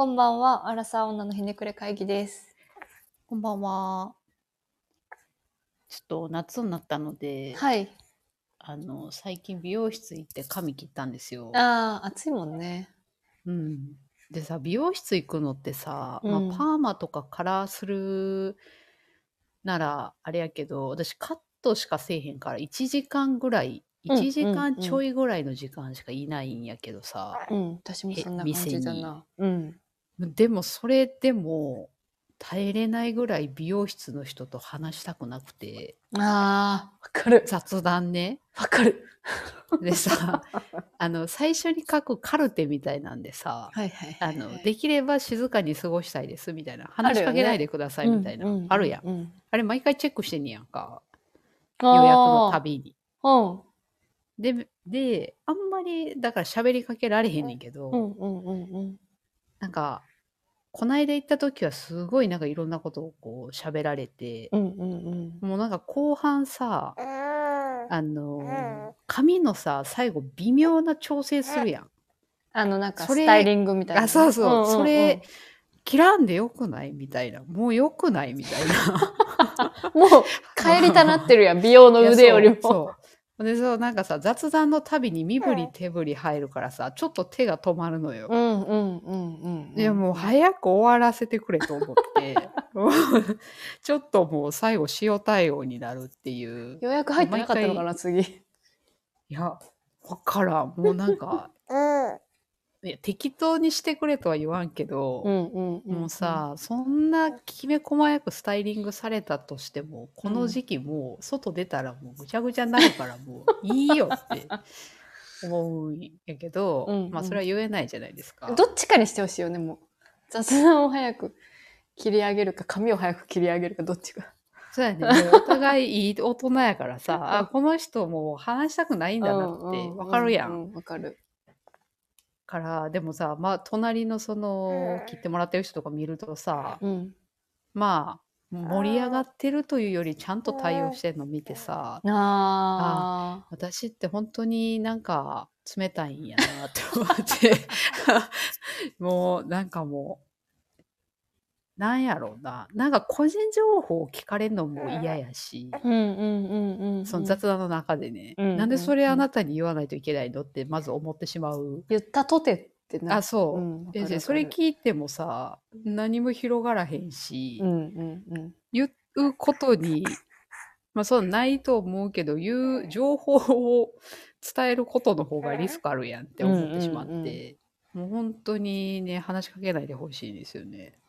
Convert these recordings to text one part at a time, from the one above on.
こんばんは、アラサー女のひねくれ会議です。こんばんは。ちょっと夏になったので、はい。あの最近美容室行って髪切ったんですよ。ああ、暑いもんね。うん、でさ美容室行くのってさ、うんまあ、パーマとかカラーするならあれやけど私カットしかせえへんから1時間ぐらいうん1時うん間ちょいぐらいの時間しかいないんやけどさ、うん、私もそんな感じだな。うん。でもそれでも耐えれないぐらい美容室の人と話したくなくてああ、わかる。雑談ね。わかる。でさ あの最初に書くカルテみたいなんでさはいはいあはいはい。のできれば静かに過ごしたいですみたいな話しかけないでくださいみたいな、うんあるやん、うん。あれ毎回チェックしてんねやんか予予約のたびにうん。でであんまりだから喋りかけられへんねんけど、うんうんうんうん。なんかこないだ行った時はすごいなんかいろんなことをこう喋られて、うんうんうん。もうなんか後半さあの髪のさ最後微妙な調整するやん。あの、なんかそれスタイリングみたいな。ね。あそうそう,、んんん。それ切らんでよくない？みたいな。もうよくない？みたいな。もう帰りたなってるやん、美容の腕よりも。いやそうそうでそうなんかさ雑談のたびに身振り手振り入るからさちょっと手が止まるのよ、うんうんうんうん。いやもう早く終わらせてくれと思って。ちょっともう最後塩対応になるっていう。予約入ってなかったのかな、次。いやわからん。もうなんか いや適当にしてくれとは言わんけど、うんうんうん。もうさ、そんなきめ細やくスタイリングされたとしてもこの時期もう外出たらもうぐちゃぐちゃになるからもういいよって 思うんやけど、うんうんまあそれは言えないじゃないですか。どっちかにしてほしいよね、もう。雑談を早く切り上げるか、髪を早く切り上げるか、どっちか。そうやね。もうお互いいい大人やからさ、あ、この人もう話したくないんだなってわかるやん。うううわかる。から、でもさ、まあ隣のその切ってもらってる人とか見るとさ、うん。まあ盛り上がってるというよりちゃんと対応してるの見てさ、あ私って本当になんか冷たいんやなって思って。もうなんかもうなんやろうななんか個人情報を聞かれるのも嫌やし、あ。うんうんうんうん。その雑談の中でね、うんなんでそれあなたに言わないといけないのってまず思ってしまう。言ったとてってな。あそう、うんわかでるわかるそれ聞いてもさ何も広がらへんし、うんうんうん。言うことに まあそうないと思うけど言う情報を伝えることの方がリスクあるやんって思ってしまって、うんうんもう本当にね話しかけないでほしいですよね。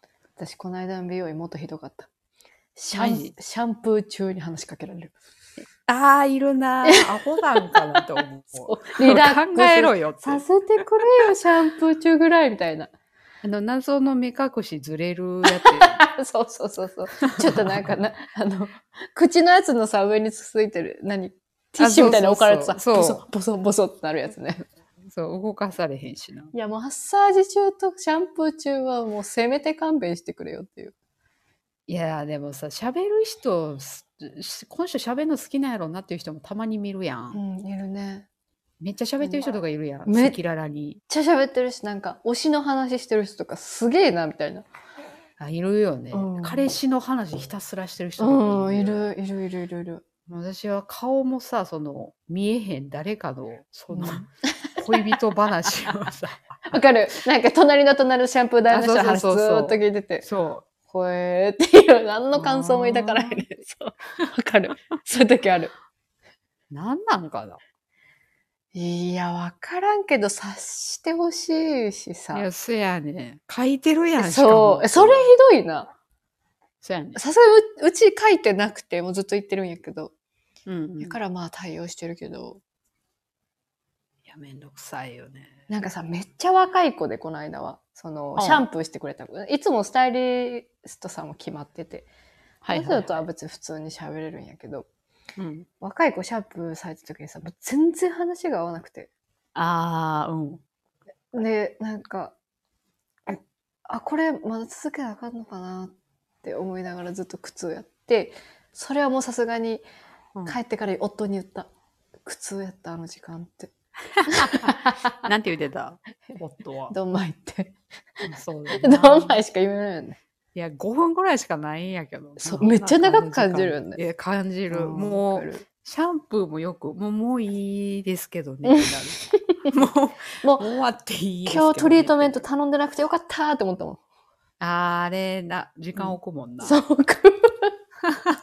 私、この間の美容院もっとひどかった。シャンシャンプー中に話しかけられる。ああいるな アホなんかなと思う。リラックス考えろよ。させてくれよ、シャンプー中ぐらいみたいな。あの謎の目隠しずれるやつ。そうそうそうそう。ちょっとなんかな、あの、口のやつのさ、上についてる、何？ティッシュみたいなの置かれてさ、そうそうそうボソボソボソってなるやつね。そう動かされへんしな。いや、もうマッサージ中とシャンプー中はもうせめて勘弁してくれよっていう。いやでもさ喋る人すこの人喋るの好きなんやろうなっていう人もたまに見るやん。うん、いるね。めっちゃ喋ってる人とかいるやん。めっちゃ喋ってるし、なんか推しの話してる人とかすげえな、みたいな。あいるよね、うん彼氏の話ひたすらしてる人とかうん、いる、いる、いる、いる、いる。私は顔もさその見えへん誰かのその、うん恋人話をさ わかる。なんか隣の隣のシャンプー台の人の話ずーっと聞いてて、そほえーっていう、何の感想も抱かないね。そう。わかる。そういう時ある。うなんかないや、わからんけど、察してほしいしさ。いやそやねん書いてるやんそもう。それひどいな。そうやねんさすがにううち書いてなくて、もうずっと言ってるんやけど。うんうん、いだからまあ対応してるけど。やめんどくさいよねなんかさ、めっちゃ若い子で、この間は。その、シャンプーしてくれた子。いつもスタイリストさんも決まってて。はいはい、その人とは別に普通に喋れるんやけど。うん、若い子シャンプーされた時にさ、もう全然話が合わなくて。ああうんで、なんか、あ、これまだ続けなあかんのかなって思いながらずっと苦痛やって、それはもうさすがにうん帰ってから夫に言った。苦痛やった、あの時間って。なんて言ってた？夫は。ドンマイって。そうだドンマイしか言えないよね。いや、5分ぐらいしかないんやけどな。そうめっちゃ長く感じるよねいや、感じる。んもう、シャンプーもよく、もうもういいですけどね。もう、もう終わっていいですけど、ね。今日トリートメント頼んでなくてよかったーって思ったもん。あれな、時間置くもんな。そう。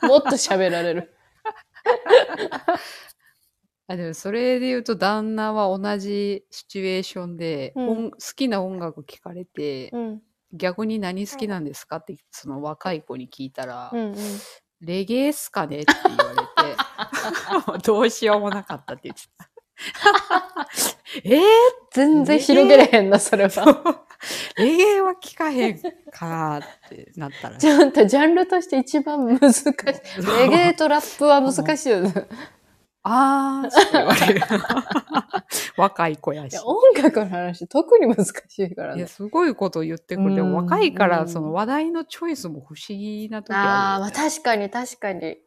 もっと喋られる。あでもそれで言うと旦那は同じシチュエーションで、うん音好きな音楽聞かれて、うん。逆に何好きなんですかってその若い子に聞いたら、うんうん。レゲエっすかねって言われて どうしようもなかったって言ってた。えー、全然広げれへんな、それは。レゲエは聞かへんかなってなったらちょっとジャンルとして一番難しい。レゲエとラップは難しいよね。あーって言われる。若い子やしいや。音楽の話特に難しいからねいや、。すごいこと言ってくれて、うん若いかうんらその話題のチョイスも不思議な時ああ、あるよ、まあね。確かに確かに。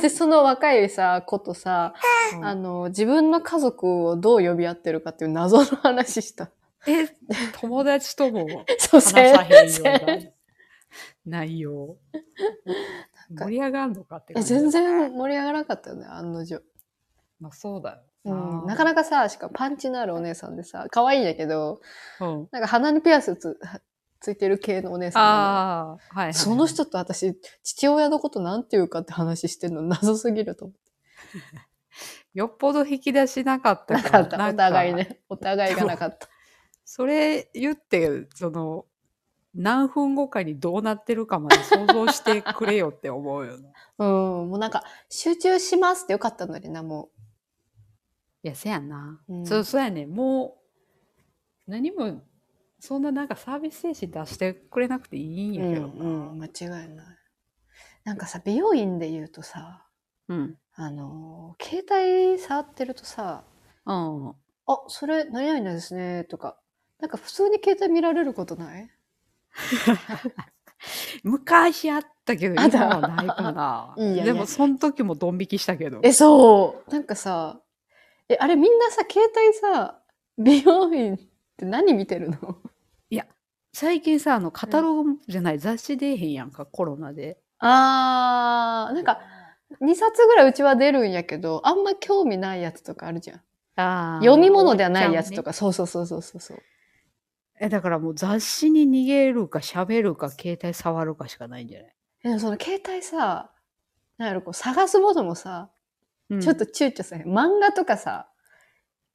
で、その若いさ、子とさ、うんあの、自分の家族をどう呼び合ってるかっていう謎の話した。え、友達とも そう、話さへんようせな内容。か盛り上がんのかってえ感じ。全然盛り上がらなかったよね、案の定。まあそうだようん、なかなかさ、しかもパンチのあるお姉さんでさ、可愛いんやけど、か。うん。なんか鼻にピアスつついてる系のお姉さんああ、はい、はい。その人と私、父親のことなんて言うかって話してんの謎すぎると思 よっぽど引き出しなかっう。たか。なからった、お互い。ね。お互いがなかった。それ言って、その、何分後かにどうなってるかまで想像してくれよって思うよな。うん、もうなんか、集中しますってよかったのにな、もいや、せやんな。うんそう、そうやね。もう、何も、そんななんかサービス精神出してくれなくていいんう。うん、やけどうん、な。間違いない。なんかさ、美容院で言うとさ、うん。あのー、携帯触ってるとさ、うん。あ、それ何々ですね、とか、なんか普通に携帯見られることない？昔あったけど、あった今はないかな。いやいやでも、その時もドン引きしたけど。え、そう。なんかさ、え、あれみんなさ、携帯さ、美容院って何見てるの？最近さ、あの、カタログじゃない、雑誌出えへんやんか、コロナで。あー、なんか、2冊ぐらいうちは出るんやけど、あんま興味ないやつとかあるじゃん。あー読み物ではないやつと。ねか、そうそうそうそうそうそう。え、だからもう雑誌に逃げるか、喋るか、携帯触るかしかないんじゃない？えでもその携帯さ、なんやろ、こう探すものもさ、うんちょっと躊躇さへん。漫画とかさ、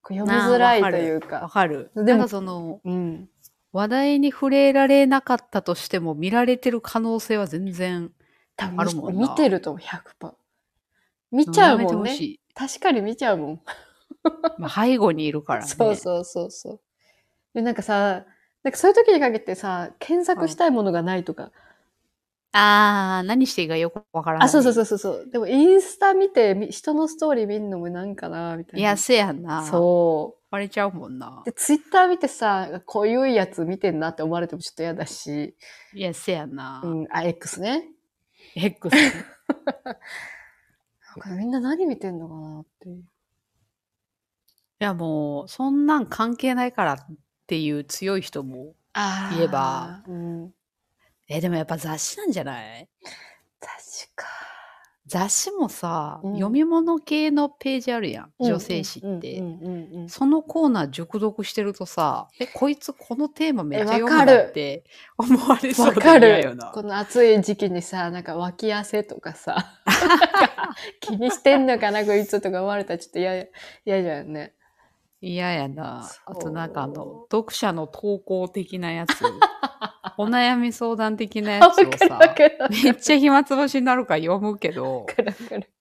こう読みづらいというわか。かる。でもその、うん。話題に触れられなかったとしても、見られてる可能性は全然あるもんな見てると思う、100%。見ちゃうもんね。確かに見ちゃうもん。まあ、背後にいるからね。そうそうそうそう。で、なんかさ、なんかそういう時に限ってさ、検索したいものがないとか。あー、何していいかよくわからない。あ、そうそうそうそうそう。でもインスタ見て、み人のストーリー見るのもなんかな、みたいな。いや、せやんな。う。そバレちゃうもんなう。。で、ツイッター見てさ、こういうやつ見てんなって思われてもちょっと嫌だし。いや、せやんな。うん、あ、X ね。X。なんかみんな何見てんのかなっていう。いや、もう、そんなん関係ないからっていう強い人も。あ言えば。うん。え、でもやっぱ雑誌なんじゃない？確か。雑誌もさ、うん読み物系のページあるやん。女性誌って。そのコーナー熟読してるとさ、え、こいつこのテーマめっちゃえ読むるって思われそうでわかる。嫌よな。この暑い時期にさ、なんか脇汗とかさ、気にしてんのかな、こいつとか思われたらちょっと嫌、嫌じゃんね。嫌やな。あとなんかあの、読者の投稿的なやつ。お悩み相談的なやつをさ。めっちゃ暇つぶしになるから読むけど。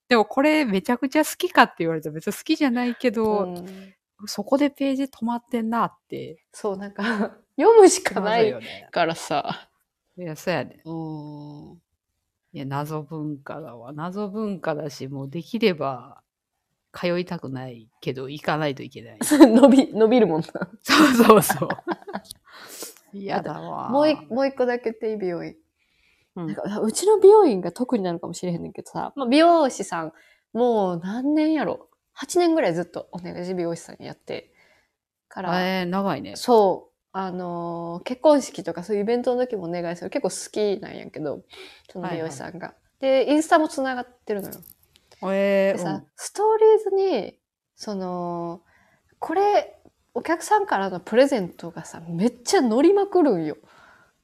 でもこれめちゃくちゃ好きかって言われたら別に好きじゃないけど、うんそこでページ止まってんなって。そう、なんか、読むしかないいよね。からさ。いや、そうやね。うん。いや、謎文化だわ。謎文化だし、もうできれば通いたくないけど、行かないといけない。伸び、伸びるもんな。そうそうそう。嫌だわ。もう一もう一個だけ言っていい美容院。うんなんかうちの美容院が特になのかもしれへんねんけどさ、まあ、美容師さん、もう何年やろ？8年ぐらいずっとお願いし美容師さんにやってから、えー、長いね。そう、あのー結婚式とかそういうイベントの時もお願いする。結構好きなんやけど、その美容師さんが。で、インスタもつながってるのよ。でさ、えーうんストーリーズに、その、これ、お客さんからのプレゼントがさ、めっちゃ乗りまくるんよ。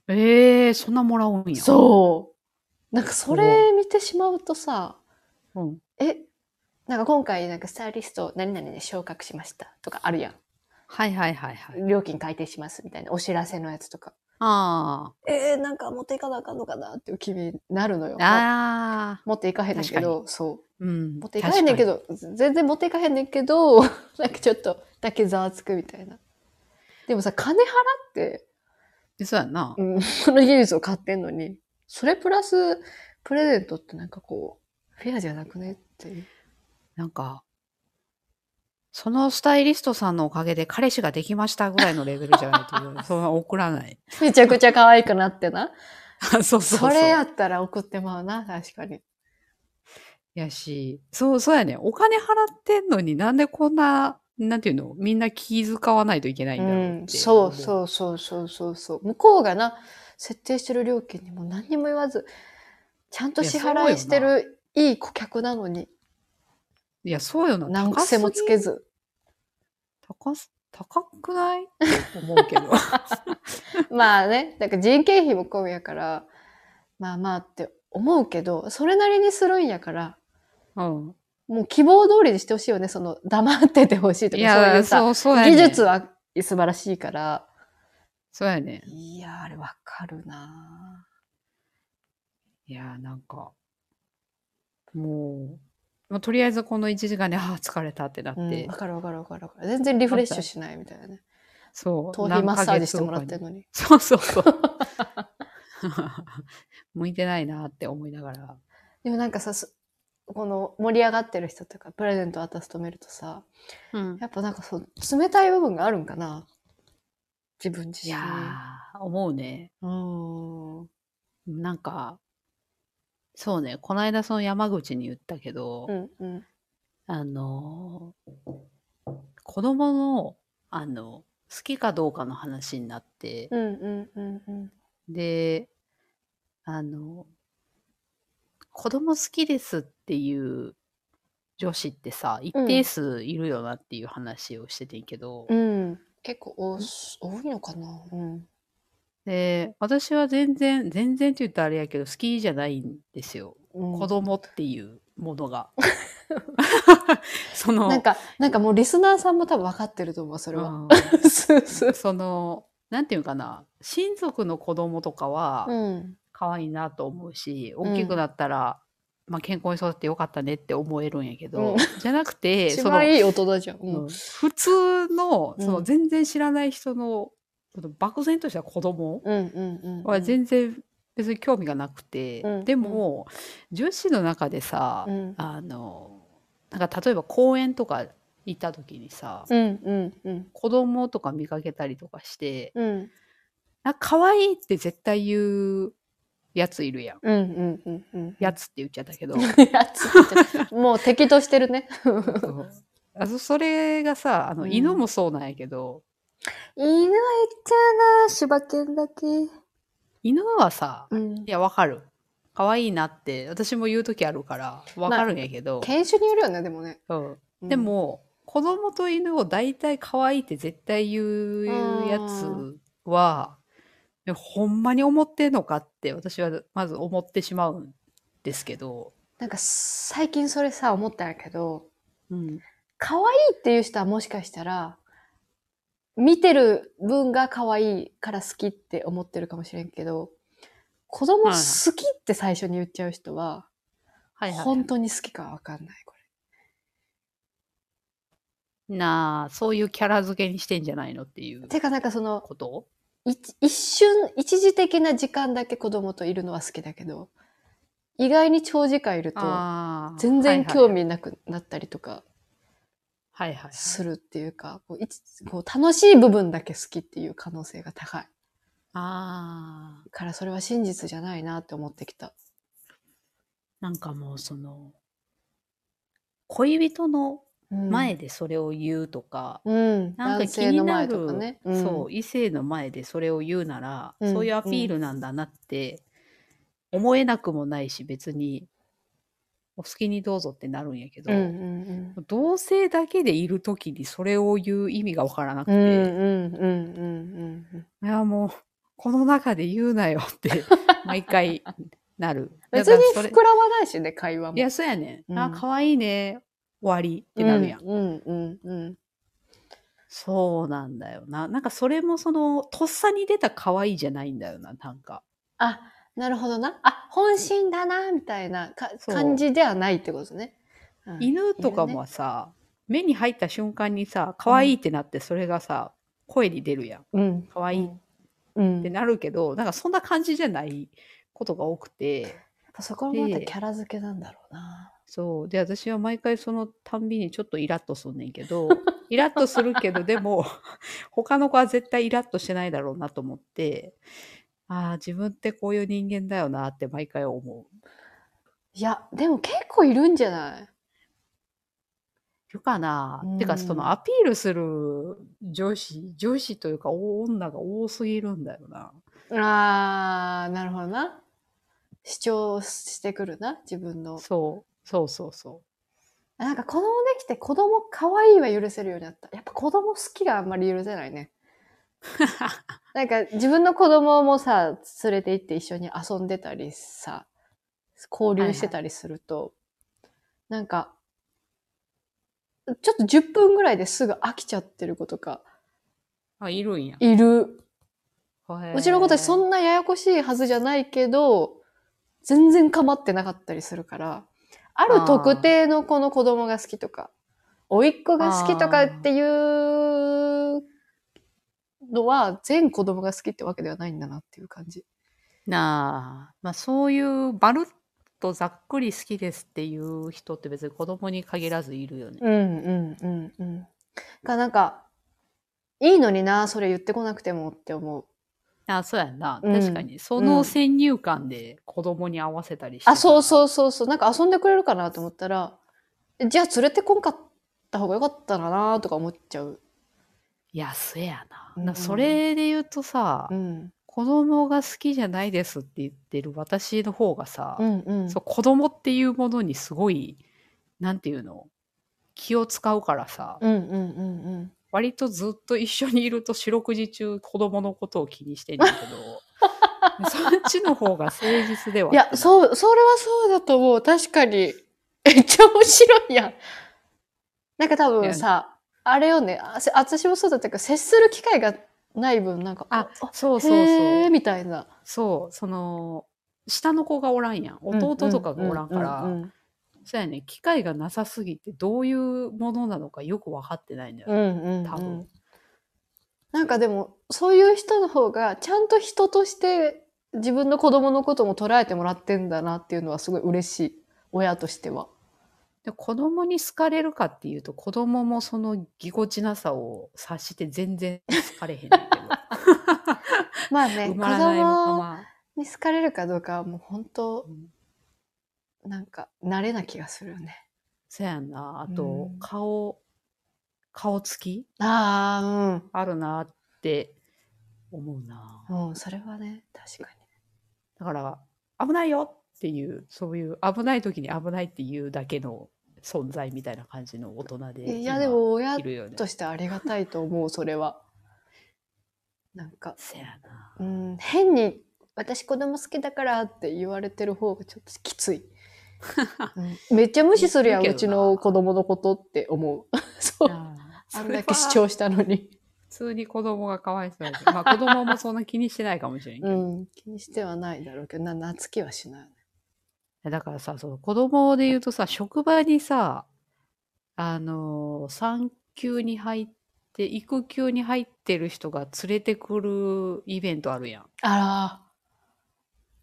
えー、そんなもらうんや。そう。なんかそれ見てしまうとさ、う。うん。え、なんか今回なんかスタイリスト何々で昇格しましたとかあるやん。はいはいはいはい。料金改定しますみたいなお知らせのやつとか。あえー、なんか持っていかなあかんのかなっていう気になるのよ。あ。ああ。持っていかへんねんけど、そう。うん。持っていかへんねんけど、全然持っていかへんねんけど、なんかちょっとだけざわつくみたいな。でもさ、金払って、でそうやんな。うん、その技術を買ってんのに、それプラスプレゼントってなんかこう、フェアじゃなくねっていう。なんか、そのスタイリストさんのおかげで彼氏ができましたぐらいのレベルじゃないと、そんな送らない。めちゃくちゃ可愛くなってな。そうそうそう。それやったら送ってまうな、確かに。やし、そう、そうやね。お金払ってんのになんでこんな、なんていうの？みんな気遣わないといけないんだろうって、うん、そうそうそうそうそうそう。向こうがな、設定してる料金にも何にも言わず、ちゃんと支払いしてるいい顧客なのに、いや、そうよな。何癖もつけず。高す、高くない？って思うけど。まあね、だから人件費も込みやから、まあまあって思うけど、それなりにするんやから、うん。もう希望通りにしてほしいよね、その黙っててほしいといか、そういや、うさ、そう、そうやね。技術は素晴らしいから、そうやね。いや、あれわかるないや、なんか、もう、まあ、とりあえずこの1時間で、ああ、疲れたってなっうんて、わかるわかるわかるわかる。全然リフレッシュしないみたいなね。そう。頭皮マッサージしてもらってるるのに。そうそうそう。向いてないなって思いながら。でもなんかさ、すこの盛り上がってる人とか、プレゼント渡すとめるとさ、うん。やっぱなんかそう、冷たい部分があるんかな自分自身に。いやー、思うね。うん。なんか、そうね、この間その山口に言ったけど、うんうん。あのー子供の、あの、好きかどうかの話になって、うんうんうんうん。で、あの、子供好きですっていう女子ってさ、一定数いるよなっていう話をしててんけど、うん。結構多いのかな？うん。で、私は全然、全然って言ったらあれやけど、好きじゃないんですよ。うん子供っていうものが。その、なんか、なんかもうリスナーさんも多分分かってると思う、それは。うん その、なんていうかな、親族の子供とかはうん。可愛いなと思うし、ん大きくなったら、まあ健康に育ってよかったねって思えるんやけど、うん じゃなくて、一その、番いい大人じゃん。ううんん。普通の、うんその全然知らない人の、その漠然とした子供うんうんうん。は全然別に興味がなくて、うんでも、女子の中でさ、うんあの、なんか例えば公園とか行った時にさ、うんうんうん。子供とか見かけたりとかして、うんなんか可愛いって絶対言うやついるやん。うんうんうんうん。やつって言っちゃったけど。やつもう敵としてるね。そそれがさ、あの、うん犬もそうなんやけど、犬は言っちゃうな、柴犬だけ。犬はさ、うんい。や、わかる。可愛いなって、私も言う時あるから、わかるんやけど、犬種によるよね、でもね。そううんで、も、子供と犬を大体可愛いって絶対言うやつは、ほんまに思ってんのかって私はまず思ってしまうんですけど、なんか最近それさ、思ったんやけど、うん。可愛いっていう人はもしかしたら、見てる分が可愛いから好きって思ってるかもしれんけど、子供好きって最初に言っちゃう人は、はいはい。本当に好きかわかんない、こなあ、そういうキャラ付けにしてんじゃないのっていうれ。てかなんかその、こと？一一瞬、一時的な時間だけ子供といるのは好きだけど、意外に長時間いると、全然興はい味なくなったりとかはいはいはい。するっていうか、こういつこう楽しい部分だけ好きっていう可能性が高い。ああ、からそれは真実じゃないなって思ってきた。なんかもうその、恋人のうん前でそれを言うとか、うん、なんか気になるね。んそう、異性の前でそれを言うなら、うんそういうアピールなんだなって思えなくもないし、別にお好きにどうぞってなるんやけど、うんうん同性だけでいる時にそれを言う意味がわからなくうん。うんて、うんうんうんうん。いやもう、この中で言うなよって 毎回なる。別に膨らまないしね、会話も。いや、そうやねん。うんあ、可愛いね。終わりってなるやん。うんうんうんそうなんだよな。なんかそれもその、とっさに出た可愛いじゃないんだよな、なんか。あ、なるほどな。あ、本心だな、みたいなかそう感じではないってことね。うん犬とかもさ、目に入った瞬間にさ、可愛いってなって、それがさ、声に出るやん。うん。可愛いっうん。てなるけど、なんかそんな感じじゃないことが多くて、そこもまたキャラ付けなんだろうな。そう。で、私は毎回そのたんびにちょっとイラッとすんねんけど、イラッとするけど、でも、他の子は絶対イラッとしてないだろうなと思って、ああ、自分ってこういう人間だよなって毎回思う。いや、でも結構いるんじゃない？いるかな、うんてか、そのアピールする女子、女子というか女が多すぎるんだよな。あー、なるほどな。主張してくるな、自分の。そう、そうそうそなんか子供できて子供可愛いは許せるようになった。やっぱ子供好きがあんまり許せないね。なんか自分の子供もさ、連れて行って一緒に遊んでたりさ、交流してたりすると、なんか、ちょっと10分ぐらいですぐ飽きちゃってる子とかう。あ、いるんや。いる。うちの子たちそんなややこしいはずじゃないけど、全然構ってなかったりするから、ある特定の子の子供が好きとか、甥っ子が好きとかっていうのは、全子供が好きってわけではないんだなっていう感じ。なあ、まあそういうバルッとざっくり好きですっていう人って別に子供に限らずいるよね。うんうんうんうん。がなんか、いいのにな、それ言ってこなくてもって思う。あ、そうやんな。うん確かに。その先入観で子供に合わせたりして。あ、そうう。そうそうそう。なんか遊んでくれるかなと思ったら、じゃあ連れてこんかった方がよかったかなとか思っちゃう。いや、そうやな。うんなそれで言うとさ、うん。子供が好きじゃないですって言ってる私の方がさ、うんうん。そう子供っていうものにすごい、なんていうの気を使うからさ、うんうんうんうん。割とずっと一緒にいると四六時中子供のことを気にしてんだけど、そっちの方が誠実ではいや、そう、それはそうだと思う。確かに。めっちゃ面白いやん。なんか多分さ、あれよね、あせ私もそうだったけど、接する機会がない分、なんか、ああ、そうそうそう。みたいな。そう、その、下の子がおらんやん。弟とかがおらんから、そうやね、機会がなさすぎて、どういうものなのかよく分かってないんだよ。うんうんうん多分。なんかでも、そういう人の方が、ちゃんと人として自分の子供のことも捉えてもらってんだなっていうのはすごい嬉しい。親としては。で子供に好かれるかっていうと、子供もそのぎこちなさを察して全然好かれへん。まあね、埋子供ま。に好かれるかどうかはもう本当う、んなんか、慣れな気がするよね。そやんな。あと、うん顔、顔つきああるなって思うな。あ、うん。うん、それはね、確かだから、危ないよっていう、そういう危ない時に危ないっていうだけの存在みたいな感じの大人で。に。いや、今でも親いるよね。としてありがたいと思う、それは。なんか。うん、変に、私子供好きだからって言われてる方がちょっときつい。うんめっちゃ無視するやん、うちの子供のことって思う。そう。ああんだけ主張したのに。普通に子供がかわいそうだけど、まあ子供もそんな気にしてないかもしれんけど。うん。気にしてはないだろうけど、な、懐きはしない。だからさ、その子供で言うとさ、職場にさ、あのー産休に入って、育休に入ってる人が連れてくるイベントあるやん。あら、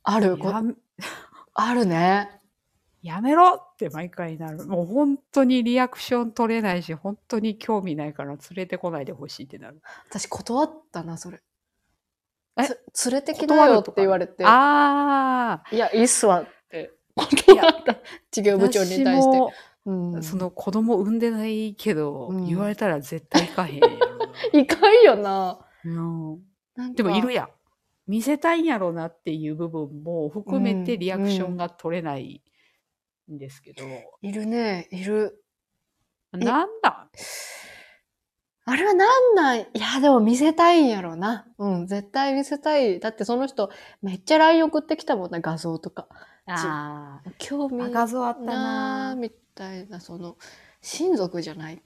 ある、こや あるね。やめろって毎回なる。もう本当にリアクション取れないし、本当に興味ないから連れてこないでほしいってなる。私断ったな、それ。え？つ連れてきなよって言われて。ああいや、いいっすわって断った。事業部長に対して。うん。その子供産んでないけど、うん言われたら絶対行かへんやろ いかんよな。な。うんでもいるやん。見せたいんやろなっていう部分も含めてうんリアクションが取れないんですけど、いるね、いる。なんだ？あれはなんなん？いや、でも見せたいんやろな。うん、絶対見せたい。だってその人、めっちゃ LINE 送ってきたもんな、画像とか。あ興味画像あったなみたいな、その、親族じゃない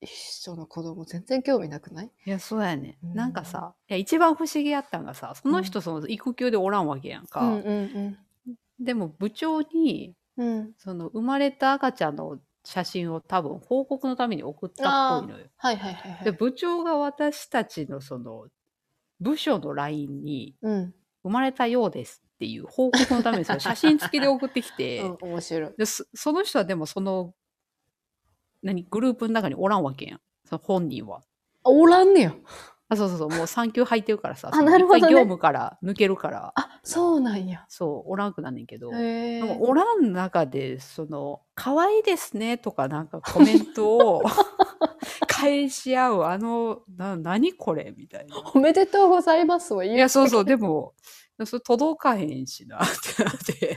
人の子供全然興味なくない？いやそうやね、うんなんかさいや一番不思議やったんがさその人その育休でおらんわけやんか、うんうんでも部長にうん。うん。その生まれた赤ちゃんの写真を多分報告のために送ったっぽいのよ。はいはいはいはい。で部長が私たちのその部署の LINE にうん。「生まれたようです」っていう報告のためにその写真付きで送ってきて、うん、面白い。でそその人はでもその何グループの中におらんわけやんその本人は。あ、おらんねや。あそうそうそうもう産休入ってるからさ あなるほどね業務から抜けるからあ、そうなんや。そうおらんくなんねんけど。でもおらん中でその「可愛いですね」とかなんかコメントを 返し合うあのな何これみたいな。おめでとうございますはいやそうそうでもそれ届かへんしなってなって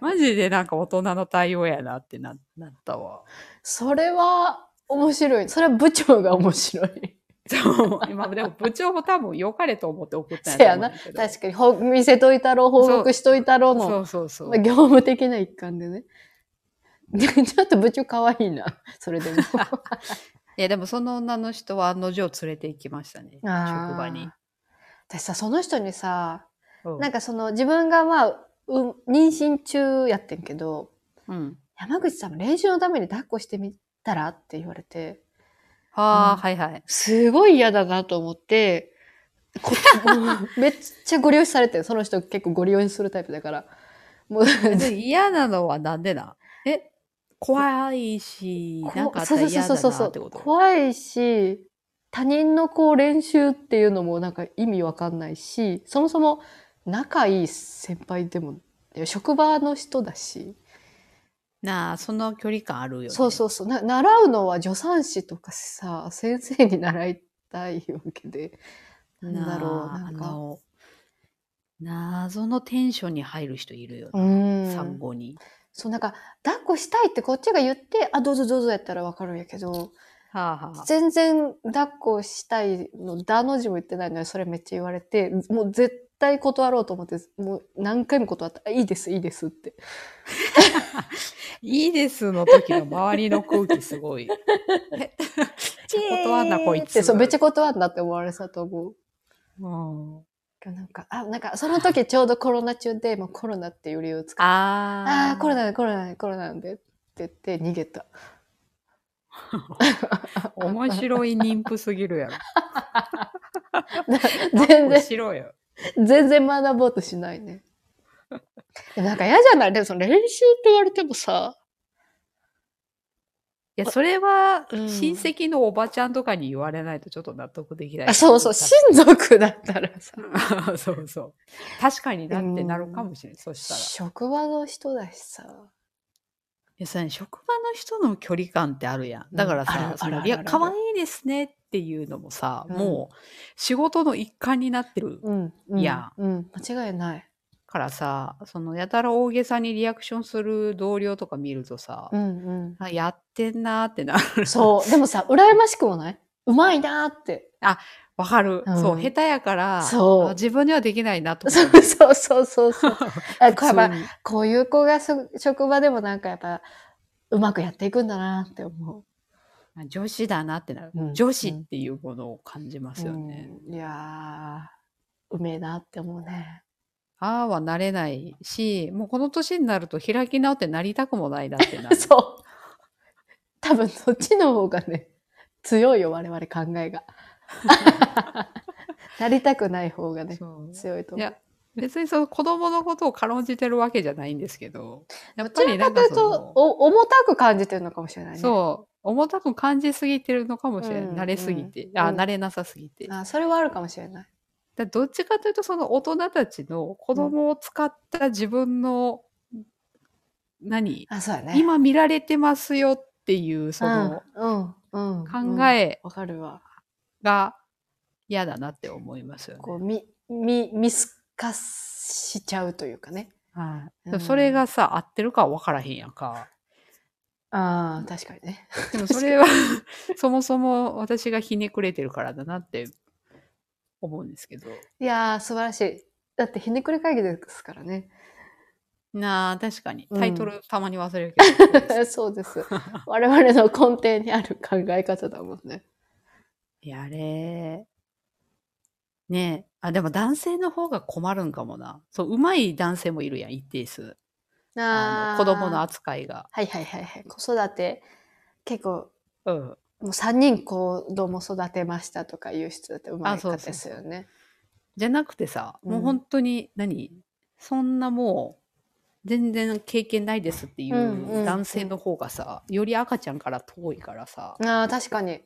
マジでなんか大人の対応やなってななったわ。それは面白い。それは部長が面白い。そう今でも部長も多分良かれと思って送ったんせやな。確かに、ほ見せといたろう、報告しといたろうの、そうそうそうまあ。業務的な一環でね。で ちょっと部長可愛いな。それでも。いやでもその女の人は案の定連れて行きましたね職場に。私さ、その人にさ、うんなんかその自分がまあ、うん、妊娠中やってんけど、うん、山口さんも練習のために抱っこしてみたらって言われて、はあ、うんはいはい。すごい嫌だなと思って、こめっちゃご利用しされてる。その人結構ご利用しするタイプだから。もう、で嫌なのはなんでなえ怖いし、こなんかあったら嫌だなってこと？怖いし、他人のこう練習っていうのもなんか意味わかんないし、そもそも仲いい先輩でも、職場の人だし、なあ、その距離感あるよね。そうそうそうな、習うのは助産師とかさ、先生に習いたいわけで、なんだろう、なんか、謎のテンションに入る人いるようね。ん。産後に。そう、なんか、抱っこしたいってこっちが言って、あ、どうぞどうぞやったらわかるんやけど、はあはあ。全然抱っこしたいの、だの字も言ってないのに、それめっちゃ言われて、もう絶対断ろうと思って、もう何回も断った。あいいです、いいですって。いいですの時の周りの空気すごい。え断んなこいつってそう、めっちゃ断んなって思われてたと思う。うんなんか、あ、なんか、その時ちょうどコロナ中で、もうコロナっていう理由を使って、ああコロナで、コロナで、コロナでって言って逃げた。面白い妊婦すぎるやろ。全然、しろよ。全然学ぼうとしないね。でもなんか嫌じゃない？でもその練習って言われてもさ、いや、それは、うん親戚のおばちゃんとかに言われないとちょっと納得できない。あそうそう、親族だったらさ、族。そうそう。確かになってなるかもしれない。そしたら。い職場の人だしさ。や、それ職場の人の距離感ってあるやん。だからうんあさ、るあるあるそのいや、可愛いですねっていうのもさ、うんもう仕事の一環になってるうん。うん、うん、間違いない。からさ、そのやたら大げさにリアクションする同僚とか見るとさ、うんあやってんなーってなる。うん。そう。でもさ、羨ましくもない？うまいなーって。わかる、うんそう、下手やから、そうあ自分にはできないなとか。そうそうそうそうそう。あこうやっぱこういう子がそ職場でもなんかやっぱ、うまくやっていくんだなって思あ女子だなってなる、うん女子っていうものを感じまう。すよね。うんいやー、うめえなって思うね。ああはなれないし、もうこの年になると開き直ってなりたくもないなってなる。そう。多分そっちの方がね、強いよ、我々考えが。なりたくない方がね、強いと思う。別にその子供のことを軽んじてるわけじゃないんですけど、やっぱりなんらかその、お重たく感じてるのかもしれないね。そう、重たく感じすぎてるのかもしれない。うん慣れすぎて。うんあ、うん慣れなさすぎて。あそれはあるかもしれない。だどっちかというとその大人たちの子供を使った自分の何？あ、そうやね。今見られてますよっていう、そのうん、うん、うん。考えわかるわ。が嫌だなって思いますよね。こう、み、み、見透かしちゃうというかね。はいうんそれがさ、合ってるかは分からへんやんか。ああ、確かにね。でもそれは、そもそも私がひねくれてるからだなって思うんですけど。いやー、素晴らしい。だって、ひねくれ会議ですからね。なあ、確かに。うんタイトルたまに忘れるけど。そうです。我々の根底にある考え方だもんね。いや、あれ、ねえ。あ、でも男性の方が困るんかもな。そう、上手い男性もいるやん、一定数。あの子供の扱いが。はいはいはいはい。子育て、結構、うん。もう3人子供育てましたとかいう人だってうまいあそう方でそうそうすよね。じゃなくてさ、もううん本当に何、そんなもう、全然経験ないですっていうんうんううん男性の方がさ、より赤ちゃんから遠いからさ、ああ、確かに。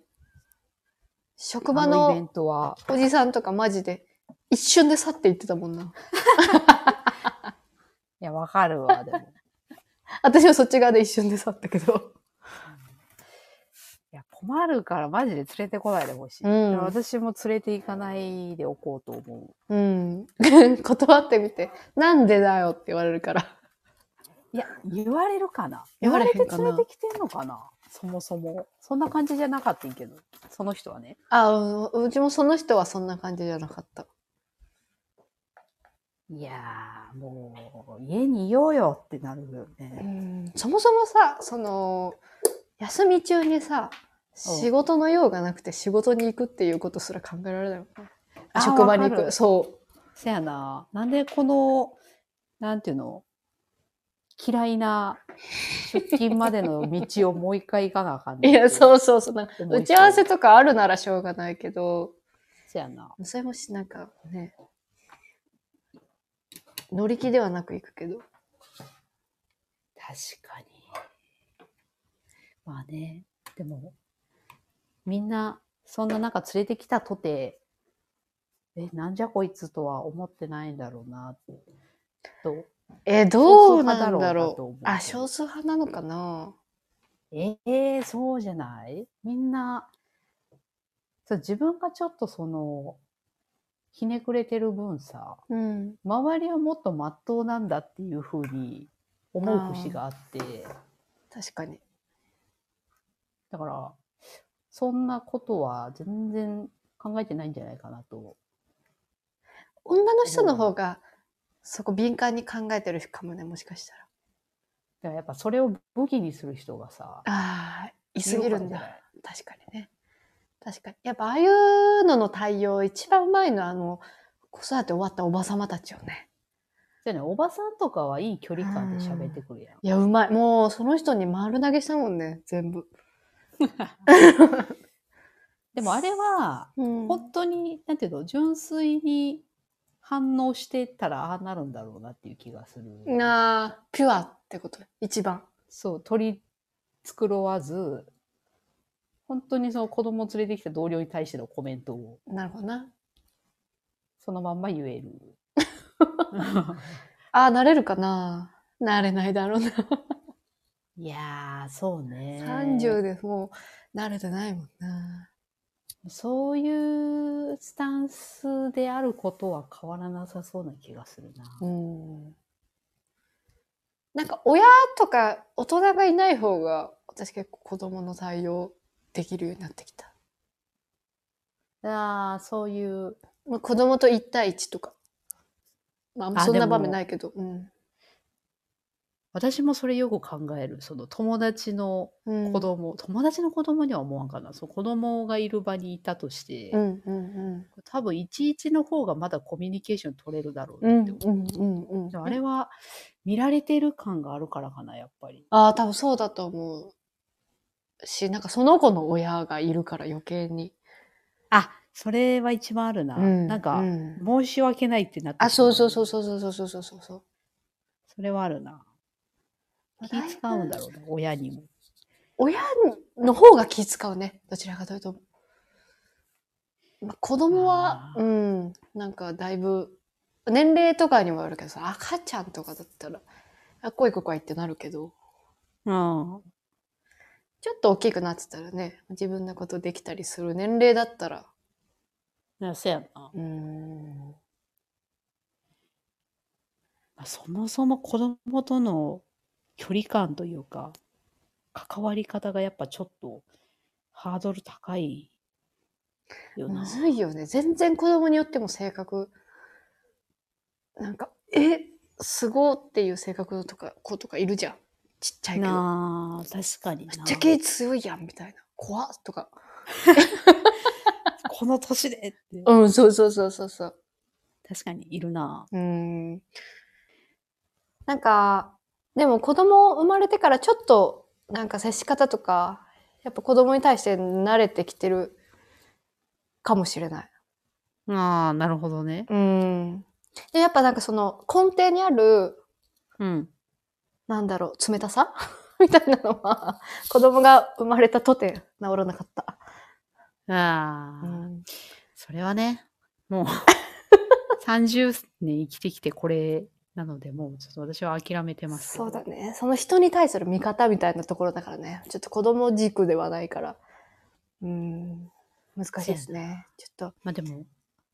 職場あのイベンのトは、おじさんとかマジで一瞬で去っていってたもんな。いや、わかるわ、でも。私はそっち側で一瞬で去ったけど。いや、困るからマジで連れてこないでほしい。うん私も連れて行かないでおこうと思う。うん。断ってみて、なんでだよって言われるから。いや、言われるかな言われて連れてきてんのかなそもそも。そんな感じじゃなかったんけど、その人はね。あううちもその人はそんな感じじゃなかった。いやー、もう、家にいようよってなるようね。んそもそもさ、その、休み中にさ、仕事の用がなくて仕事に行くっていうことすら考えられないもんねあ職場に行く。そせやな。なんでこの、なんていうの？嫌いな出勤までの道をもう一回行かなあかんう。ねんいや、そうそうそう。なんか打ち合わせとかあるならしょうがないけど、せやな。それもし、なんかね、乗り気ではなく行くけど。確かに。まあね、でも、みんな、そんな中連れてきたとて、え、なんじゃこいつとは思ってないんだろうな、と。え、どうなんだだろうう。あ、少数派なのかなえー、そうじゃない？みんな、そう自分がちょっとその、ひねくれてる分さ、うん。周りはもっと真っ当なんだっていうふうに思う節があって、確かに。だから、そんなことは全然考えてないんじゃないかなと。女の人の方が、そこ敏感に考えてるかもね、もしかしたら。だからやっぱそれを武器にする人がさ、ああ、いすぎるんだ。確かにね。確かに。やっぱああいうのの対応、一番うまいのは、あの、子育て終わったおばさまたちよね。じゃあね、おばさんとかはいい距離感で喋ってくるやん。いや、うまい。もう、その人に丸投げしたもんね、全部。でもあれは、うん本当に、なんていうの、純粋に反応してたらああなるんだろうなっていう気がする。なあ、ピュアってこと？一番。そう、取り繕わず、本当にその子供を連れてきた同僚に対してのコメントをなるほどな。そのまんま言える。ああ、なれるかな？なれないだろうな。いやー、そうね。30でもう、慣れてないもんな。そういうスタンスであることは変わらなさそうな気がするな。うん。なんか、親とか大人がいない方が、私結構子供の対応できるようになってきた。ああ、そういう、まあ、子供と1対1とか。まあ、あんまそんな場面ないけど。うん。私もそれよく考える。その友達のうん、子供、友達の子供には思わんかな。そう子供がいる場にいたとして、うんうん多分11の方がまだコミュニケーション取れるだろううん。うなんって思う。うんうんうん。でもあれは見られてる感があるからかな、やっぱり。ああ、多分そうだと思う。し、なんかその子の親がいるから余計に。あ、それは一番あるな。うんなんか、うん申し訳ないってなってあ、そうそうそうう。そうそうそうそうそうそう。それはあるな。気使うんだろうな、親にも。親の方が気使うね。どちらかというと。まあ、子供はうん、なんかだいぶ、年齢とかにもよるけどさ、赤ちゃんとかだったら、あ、来いここいってなるけど、うん。ちょっと大きくなってたらね、自分のことできたりする年齢だったら、いや、そうやな。うーん、まあそもそも子供との距離感というか、関わり方がやっぱちょっとハードル高いよなむ。ずいよね。全然子供によっても性格、なんか、え、すごっていう性格とか、子とかいるじゃん。ちっちゃいけど。なあ、確かにな。めっちゃ気強いやん、みたいな。怖っとか。この年でって。うん、そうそうそうそうそう。確かにいるな。うーん。なんか、でも子供生まれてからちょっと、なんか接し方とか、やっぱ子供に対して慣れてきてるかもしれない。ああ、なるほどね。うん。で、やっぱなんかその根底にある、うん。なんだろう、冷たさ？みたいなのは、子供が生まれたとて治らなかった。ああ、うんそれはね、もう、30年生きてきてこれなので、もうちょっと私は諦めてますけど。そうだね。その人に対する見方みたいなところだからね。ちょっと子供軸ではないから。うん。難しいですね。ちょっと。まあでも、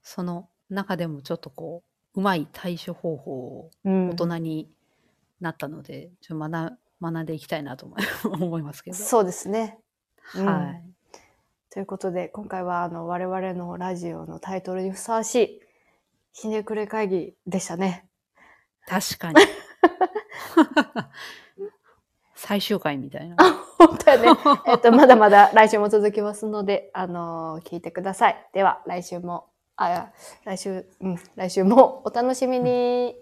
その中でもちょっとこう、うまい対処方法をうん大人になったので、ちょっと学学んでいきたいなと思いますけど。そうですね。うんはい。ということで、今回はあの我々のラジオのタイトルにふさわしい、ひねくれ会議でしたね。確かに。最終回みたいな。本当やね。えっと、まだまだ来週も続きますので、あの聞いてください。では、来週も、あ、来週、うん、来週もお楽しみに。